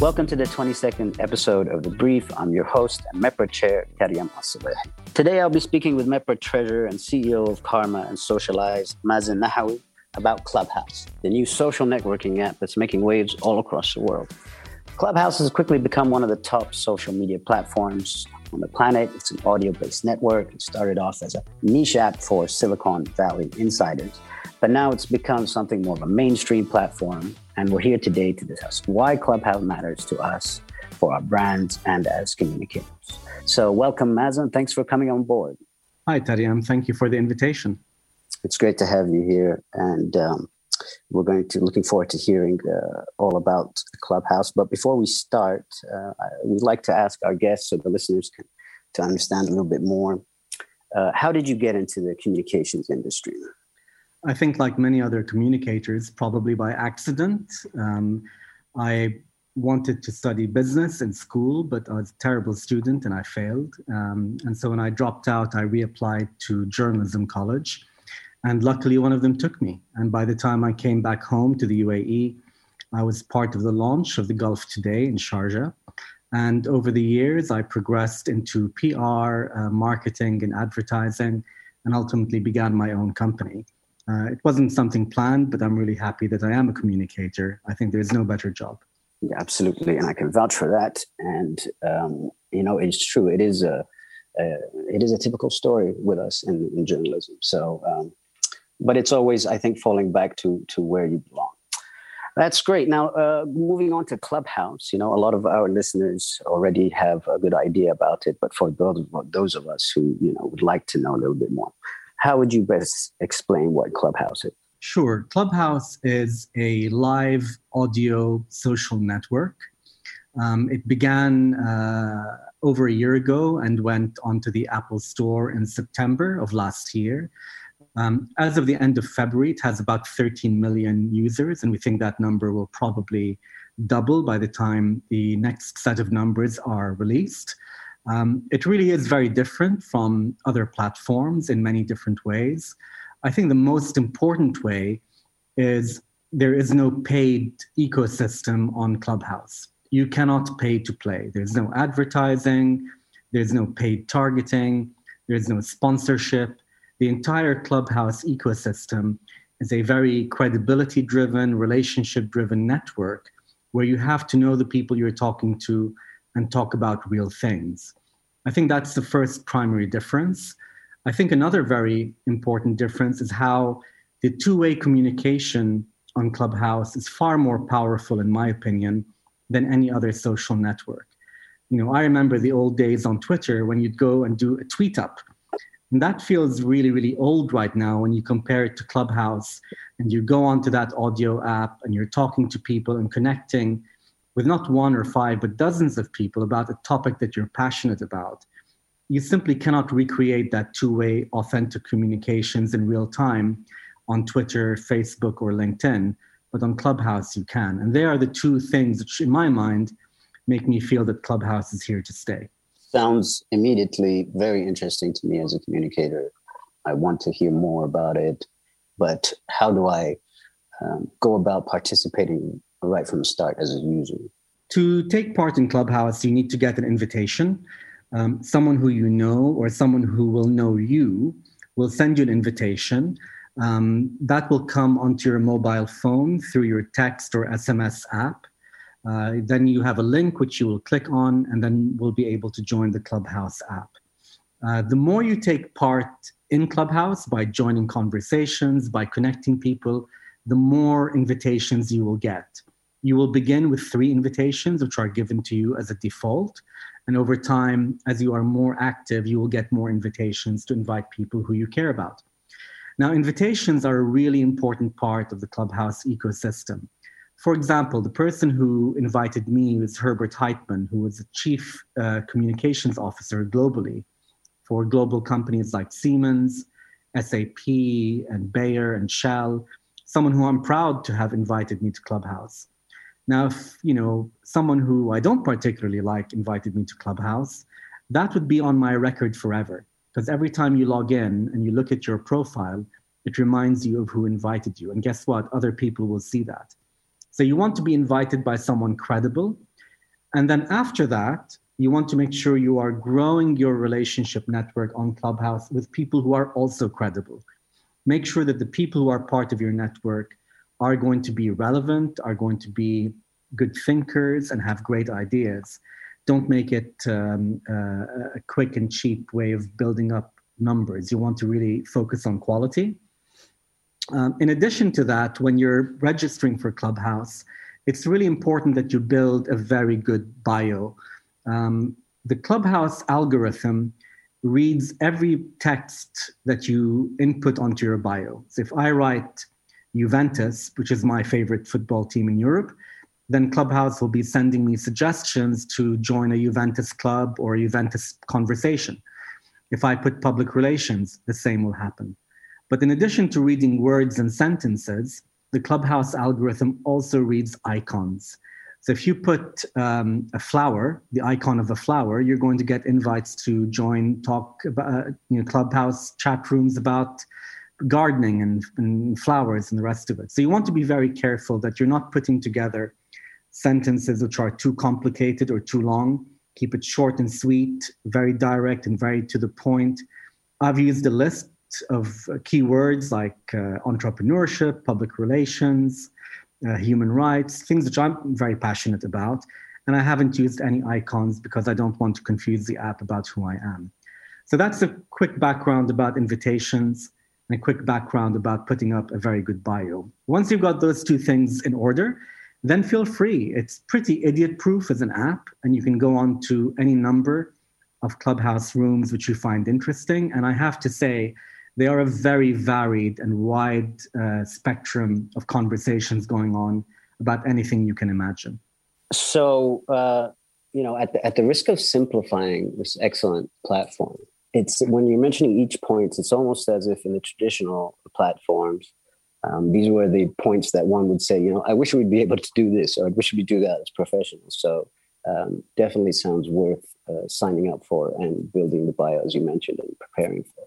Welcome to the 22nd episode of The Brief. I'm your host and MEPRA Chair, Taryam Al Subaihi. Today I'll be speaking with MEPRA Treasurer and CEO of CARMA and SOCIALEYEZ, Mazen Nahawi, about Clubhouse, the new social networking app that's making waves all across the world. Clubhouse has quickly become one of the top social media platforms on the planet. It's an audio based network. It started off as a niche app for Silicon Valley insiders, but now it's become something more of a mainstream platform and we're here today to discuss why Clubhouse matters to us for our brands and as communicators. So, welcome, Mazen. Thanks for coming on board. Hi, Taryam. Thank you for the invitation. It's great to have you here, and um, we're going to looking forward to hearing uh, all about the Clubhouse. But before we start, uh, we'd like to ask our guests, so the listeners can to understand a little bit more. Uh, how did you get into the communications industry? I think, like many other communicators, probably by accident. Um, I wanted to study business in school, but I was a terrible student and I failed. Um, and so when I dropped out, I reapplied to journalism college. And luckily, one of them took me. And by the time I came back home to the UAE, I was part of the launch of the Gulf Today in Sharjah. And over the years, I progressed into PR, uh, marketing, and advertising, and ultimately began my own company. Uh, it wasn't something planned, but I'm really happy that I am a communicator. I think there's no better job. Yeah, absolutely, and I can vouch for that. And um, you know, it's true. It is a, a, it is a typical story with us in, in journalism. So, um, but it's always, I think, falling back to to where you belong. That's great. Now, uh, moving on to Clubhouse, you know, a lot of our listeners already have a good idea about it, but for those, those of us who, you know, would like to know a little bit more, how would you best explain what Clubhouse is? Sure. Clubhouse is a live audio social network. Um, it began uh, over a year ago and went onto the Apple Store in September of last year. Um, as of the end of February, it has about 13 million users, and we think that number will probably double by the time the next set of numbers are released. Um, it really is very different from other platforms in many different ways. I think the most important way is there is no paid ecosystem on Clubhouse. You cannot pay to play. There's no advertising, there's no paid targeting, there's no sponsorship. The entire Clubhouse ecosystem is a very credibility driven, relationship driven network where you have to know the people you're talking to and talk about real things. I think that's the first primary difference. I think another very important difference is how the two way communication on Clubhouse is far more powerful, in my opinion, than any other social network. You know, I remember the old days on Twitter when you'd go and do a tweet up. And that feels really, really old right now when you compare it to Clubhouse and you go onto that audio app and you're talking to people and connecting with not one or five, but dozens of people about a topic that you're passionate about, you simply cannot recreate that two way authentic communications in real time on Twitter, Facebook, or LinkedIn. But on Clubhouse, you can. And they are the two things which, in my mind, make me feel that Clubhouse is here to stay. Sounds immediately very interesting to me as a communicator. I want to hear more about it. But how do I um, go about participating right from the start as a user? To take part in Clubhouse, you need to get an invitation. Um, someone who you know or someone who will know you will send you an invitation. Um, that will come onto your mobile phone through your text or SMS app. Uh, then you have a link which you will click on, and then we'll be able to join the Clubhouse app. Uh, the more you take part in Clubhouse by joining conversations, by connecting people, the more invitations you will get you will begin with three invitations, which are given to you as a default. And over time, as you are more active, you will get more invitations to invite people who you care about. Now, invitations are a really important part of the Clubhouse ecosystem. For example, the person who invited me was Herbert Heitmann, who was the chief uh, communications officer globally for global companies like Siemens, SAP, and Bayer and Shell, someone who I'm proud to have invited me to Clubhouse. Now, if you know someone who I don't particularly like invited me to Clubhouse, that would be on my record forever. Because every time you log in and you look at your profile, It reminds you of who invited you. And guess what? Other people will see that. So you want to be invited by someone credible. And then after that, you want to make sure you are growing your relationship network on Clubhouse with people who are also credible. Make sure that the people who are part of your network are going to be relevant, are going to be good thinkers, and have great ideas. Don't make it um, uh, a quick and cheap way of building up numbers. You want to really focus on quality. Um, in addition to that, when you're registering for Clubhouse, it's really important that you build a very good bio. Um, the Clubhouse algorithm reads every text that you input onto your bio. So if I write Juventus, which is my favorite football team in Europe, then Clubhouse will be sending me suggestions to join a Juventus club or a Juventus conversation. If I put public relations, the same will happen. But in addition to reading words and sentences, the Clubhouse algorithm also reads icons. So if you put um, a flower, the icon of a flower, you're going to get invites to join talk about, uh, you know, Clubhouse chat rooms about gardening and, and flowers and the rest of it. So you want to be very careful that you're not putting together sentences which are too complicated or too long. Keep it short and sweet, very direct and very to the point. I've used a list of uh, keywords like uh, entrepreneurship, public relations, uh, human rights, things which I'm very passionate about. And I haven't used any icons because I don't want to confuse the app about who I am. So that's a quick background about invitations and a quick background about putting up a very good bio. Once you've got those two things in order, then feel free. It's pretty idiot proof as an app, and you can go on to any number of Clubhouse rooms which you find interesting. And I have to say, they are a very varied and wide uh, spectrum of conversations going on about anything you can imagine. So, uh, you know, at the, at the risk of simplifying this excellent platform, it's when you're mentioning each point, it's almost as if in the traditional platforms, um, these were the points that one would say, you know, I wish we'd be able to do this, or I wish we'd do that as professionals. So um, definitely sounds worth uh, signing up for and building the bio, as you mentioned, and preparing for.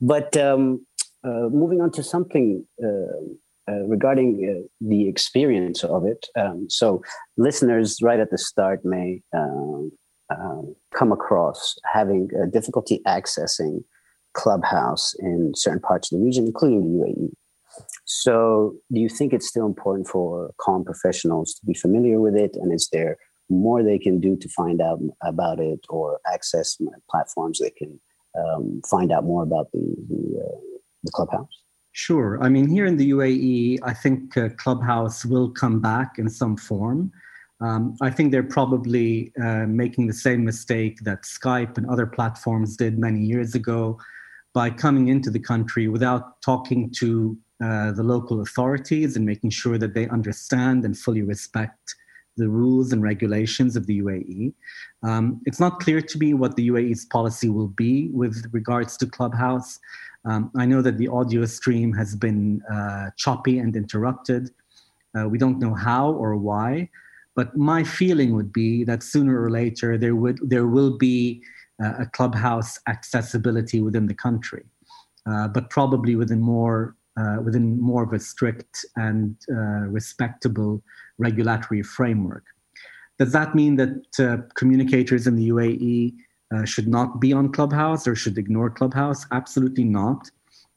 But um, uh, moving on to something uh, uh regarding uh, the experience of it. Um, so listeners, right at the start, may um, come across having difficulty accessing Clubhouse in certain parts of the region, including the UAE. So, do you think it's still important for calm professionals to be familiar with it? And is there more they can do to find out about it or access platforms they can um, find out more about the the, uh, the, clubhouse? Sure. I mean, here in the UAE, I think uh, Clubhouse will come back in some form. Um, I think they're probably uh, making the same mistake that Skype and other platforms did many years ago by coming into the country without talking to uh, the local authorities and making sure that they understand and fully respect the rules and regulations of the UAE. Um, it's not clear to me what the UAE's policy will be with regards to Clubhouse. Um, I know that the audio stream has been uh, choppy and interrupted. Uh, we don't know how or why, but my feeling would be that sooner or later there would there will be uh, a Clubhouse accessibility within the country, uh, but probably within more uh, within more of a strict and uh, respectable regulatory framework. Does that mean that uh, communicators in the UAE uh, should not be on Clubhouse or should ignore Clubhouse? Absolutely not.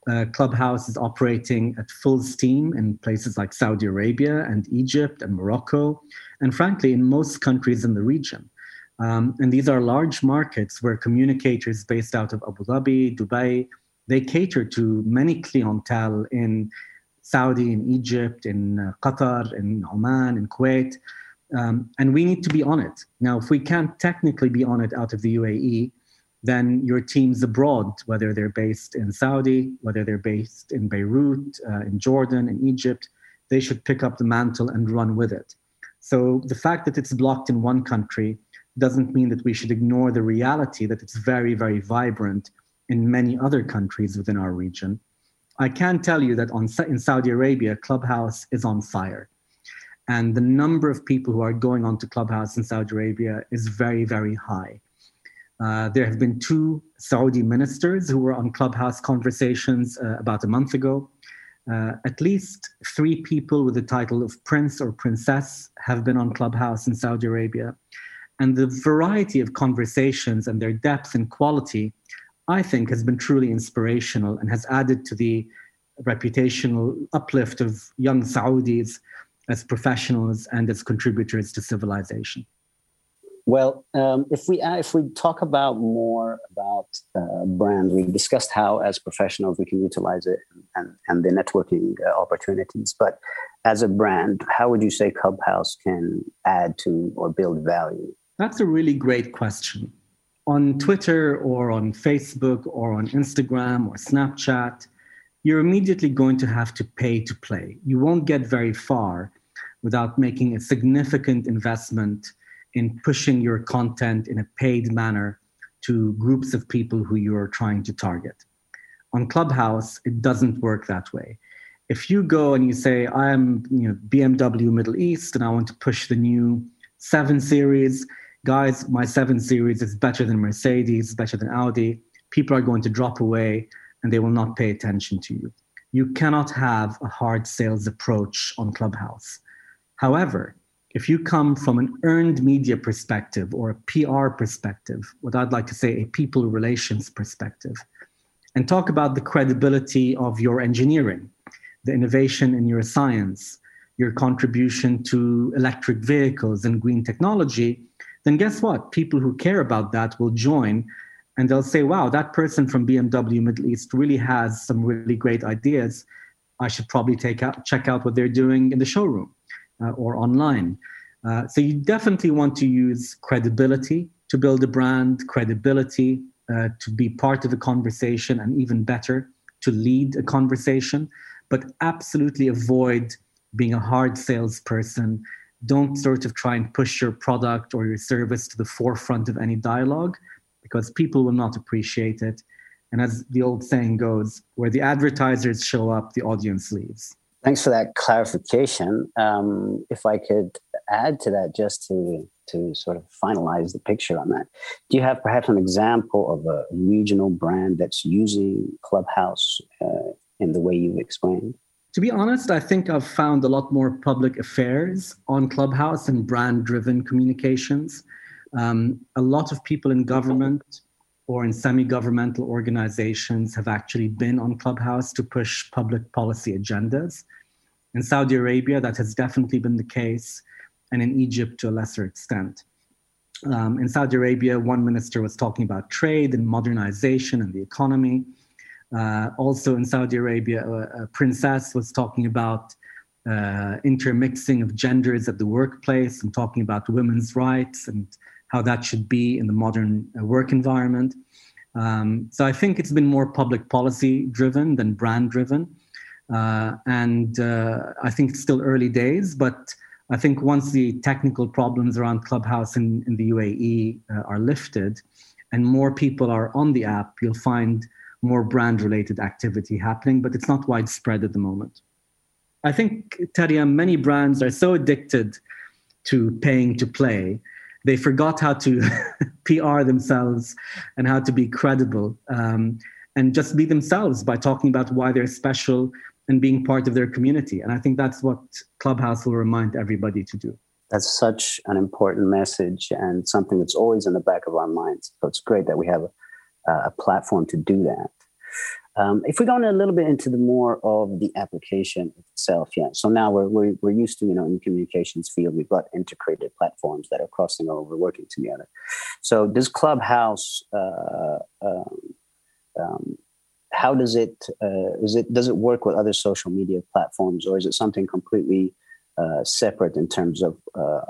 Uh, Clubhouse is operating at full steam in places like Saudi Arabia and Egypt and Morocco, and frankly, in most countries in the region. Um, and these are large markets where communicators based out of Abu Dhabi, Dubai, they cater to many clientele in Saudi, in Egypt, in uh, Qatar, in Oman, in Kuwait. Um, and we need to be on it. Now, if we can't technically be on it out of the UAE, then your teams abroad, whether they're based in Saudi, whether they're based in Beirut, uh, in Jordan, in Egypt, they should pick up the mantle and run with it. So the fact that it's blocked in one country doesn't mean that we should ignore the reality that it's very, very vibrant in many other countries within our region. I can tell you that on, in Saudi Arabia, Clubhouse is on fire. And the number of people who are going on to Clubhouse in Saudi Arabia is very, very high. Uh, there have been two Saudi ministers who were on Clubhouse conversations uh, about a month ago. Uh, at least three people with the title of prince or princess have been on Clubhouse in Saudi Arabia. And the variety of conversations and their depth and quality, I think, has been truly inspirational and has added to the reputational uplift of young Saudis as professionals and as contributors to civilization. Well, um, if we uh, if we talk about more about uh, brand, we discussed how as professionals we can utilize it and, and the networking uh, opportunities. But as a brand, how would you say Clubhouse can add to or build value? That's a really great question. On Twitter or on Facebook or on Instagram or Snapchat, you're immediately going to have to pay to play. You won't get very far without making a significant investment in pushing your content in a paid manner to groups of people who you're trying to target. On Clubhouse, it doesn't work that way. If you go and you say, I'm you know, BMW Middle East and I want to push the new 7 Series, guys, my 7 Series is better than Mercedes, better than Audi, people are going to drop away and they will not pay attention to you. You cannot have a hard sales approach on Clubhouse. However, if you come from an earned media perspective or a PR perspective, what I'd like to say a people relations perspective, and talk about the credibility of your engineering, the innovation in your science, your contribution to electric vehicles and green technology, then guess what? People who care about that will join and they'll say, wow, that person from BMW Middle East really has some really great ideas. I should probably take out, check out what they're doing in the showroom uh, or online. Uh, so you definitely want to use credibility to build a brand, credibility uh, to be part of a conversation, and even better, to lead a conversation. But absolutely avoid being a hard salesperson. Don't sort of try and push your product or your service to the forefront of any dialogue because people will not appreciate it. And as the old saying goes, where the advertisers show up, the audience leaves. Thanks for that clarification. Um, if I could add to that, just to to sort of finalize the picture on that, do you have perhaps an example of a regional brand that's using Clubhouse uh, in the way you've explained? To be honest, I think I've found a lot more public affairs on Clubhouse and brand driven communications. Um, a lot of people in government or in semi governmental organizations have actually been on Clubhouse to push public policy agendas. In Saudi Arabia, that has definitely been the case, and in Egypt to a lesser extent. Um, in Saudi Arabia, one minister was talking about trade and modernization and the economy. Uh, also in Saudi Arabia, a, a princess was talking about uh, intermixing of genders at the workplace and talking about women's rights and how that should be in the modern uh, work environment. Um, so I think it's been more public policy driven than brand driven. Uh, and uh, I think it's still early days, but I think once the technical problems around Clubhouse in, in the UAE uh, are lifted and more people are on the app, you'll find more brand related activity happening, but it's not widespread at the moment. I think, Taria, many brands are so addicted to paying to play, they forgot how to PR themselves and how to be credible um, and just be themselves by talking about why they're special and being part of their community. And I think that's what Clubhouse will remind everybody to do. That's such an important message and something that's always in the back of our minds. So it's great that we have a, platform to do that. Um, if we go in a little bit into the more of the application itself, yeah. So now we're, we're, we're used to, you know, in the communications field, we've got integrated platforms that are crossing over, working together. So does Clubhouse uh, um, um, how does it uh, is it does it work with other social media platforms or is it something completely uh, separate in terms of uh,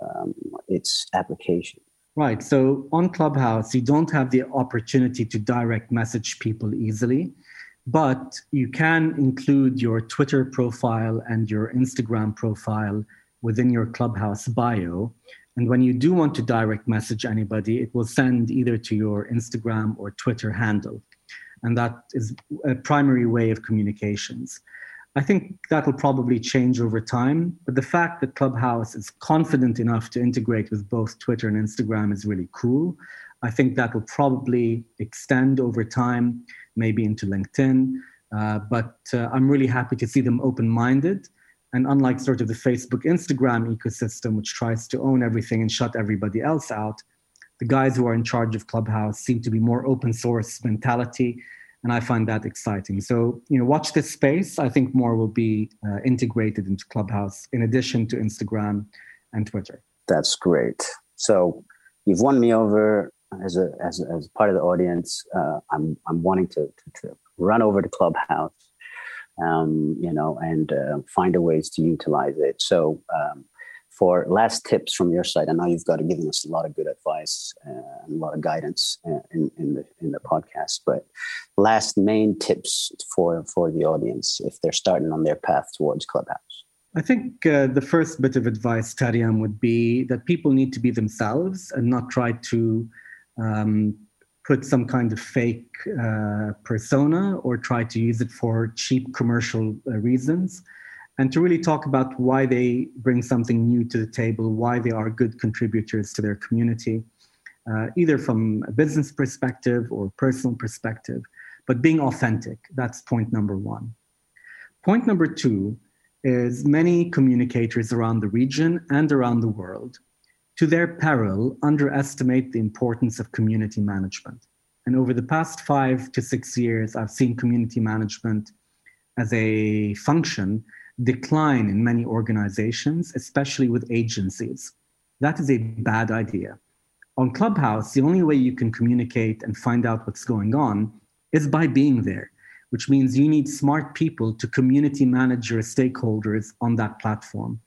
um, its application right so on clubhouse you don't have the opportunity to direct message people easily but you can include your twitter profile and your instagram profile within your clubhouse bio and when you do want to direct message anybody it will send either to your instagram or twitter handle and that is a primary way of communications. I think that will probably change over time, but the fact that Clubhouse is confident enough to integrate with both Twitter and Instagram is really cool. I think that will probably extend over time, maybe into LinkedIn. Uh, but uh, I'm really happy to see them open minded. And unlike sort of the Facebook, Instagram ecosystem, which tries to own everything and shut everybody else out, the guys who are in charge of Clubhouse seem to be more open source mentality. And I find that exciting. So, you know, watch this space. I think more will be uh, integrated into Clubhouse in addition to Instagram and Twitter. That's great. So, you've won me over as a as, as part of the audience. Uh, I'm I'm wanting to, to, to run over to Clubhouse, um, you know, and uh, find a ways to utilize it. So, um, for last tips from your side, I know you've got to given us a lot of good advice uh, and a lot of guidance uh, in, in the in the podcast. But last main tips for for the audience if they're starting on their path towards Clubhouse. I think uh, the first bit of advice, Taryam, would be that people need to be themselves and not try to um, put some kind of fake uh, persona or try to use it for cheap commercial uh, reasons. And to really talk about why they bring something new to the table, why they are good contributors to their community, uh, either from a business perspective or personal perspective, but being authentic. That's point number one. Point number two is many communicators around the region and around the world, to their peril, underestimate the importance of community management. And over the past five to six years, I've seen community management as a function decline in many organizations, especially with agencies. That is a bad idea. On Clubhouse, the only way you can communicate and find out what's going on is by being there which means you need smart people to community manage your stakeholders on that platform.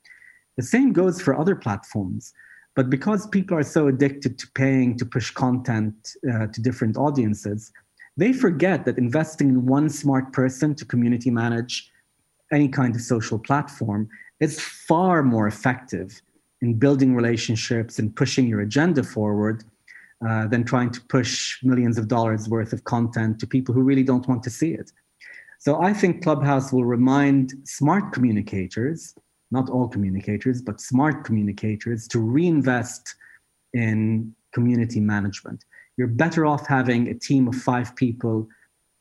The same goes for other platforms. But because people are so addicted to paying to push content uh, to different audiences, they forget that investing in one smart person to community manage any kind of social platform is far more effective in building relationships and pushing your agenda forward uh, than trying to push millions of dollars worth of content to people who really don't want to see it. So I think Clubhouse will remind smart communicators, not all communicators, but smart communicators, to reinvest in community management. You're better off having a team of five people,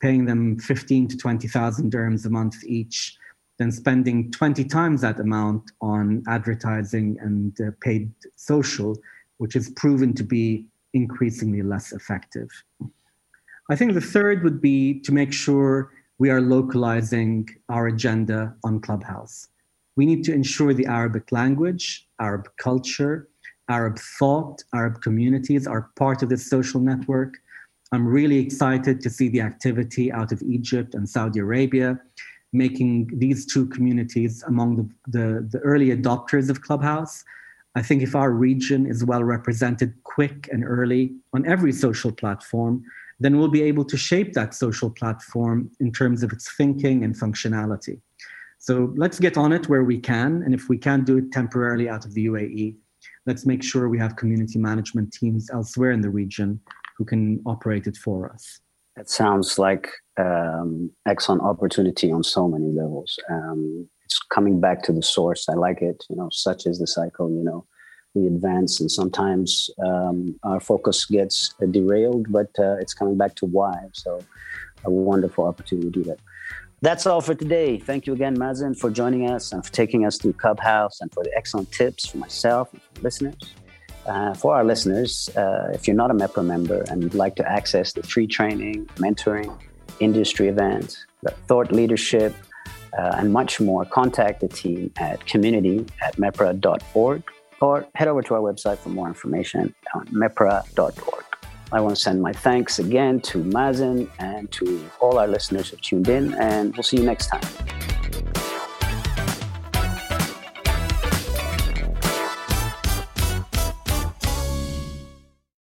paying them 15 to 20,000 dirhams a month each, than spending 20 times that amount on advertising and uh, paid social, which is proven to be increasingly less effective. I think the third would be to make sure we are localizing our agenda on Clubhouse. We need to ensure the Arabic language, Arab culture, Arab thought, Arab communities are part of this social network. I'm really excited to see the activity out of Egypt and Saudi Arabia, making these two communities among the, the, the early adopters of Clubhouse. I think if our region is well represented quick and early on every social platform, then we'll be able to shape that social platform in terms of its thinking and functionality. So let's get on it where we can. And if we can't do it temporarily out of the UAE, let's make sure we have community management teams elsewhere in the region who can operate it for us. That sounds like um, excellent opportunity on so many levels. Um, it's coming back to the source. I like it. You know, such is the cycle. You know, we advance, and sometimes um, our focus gets derailed, but uh, it's coming back to why. So, a wonderful opportunity to do that. That's all for today. Thank you again, Mazen, for joining us and for taking us through Clubhouse and for the excellent tips for myself and for listeners. Uh, for our listeners, uh, if you're not a MEPRA member and you'd like to access the free training, mentoring, industry events, thought leadership, uh, and much more, contact the team at community at mepra.org or head over to our website for more information on mepra.org. I want to send my thanks again to Mazen and to all our listeners who tuned in, and we'll see you next time.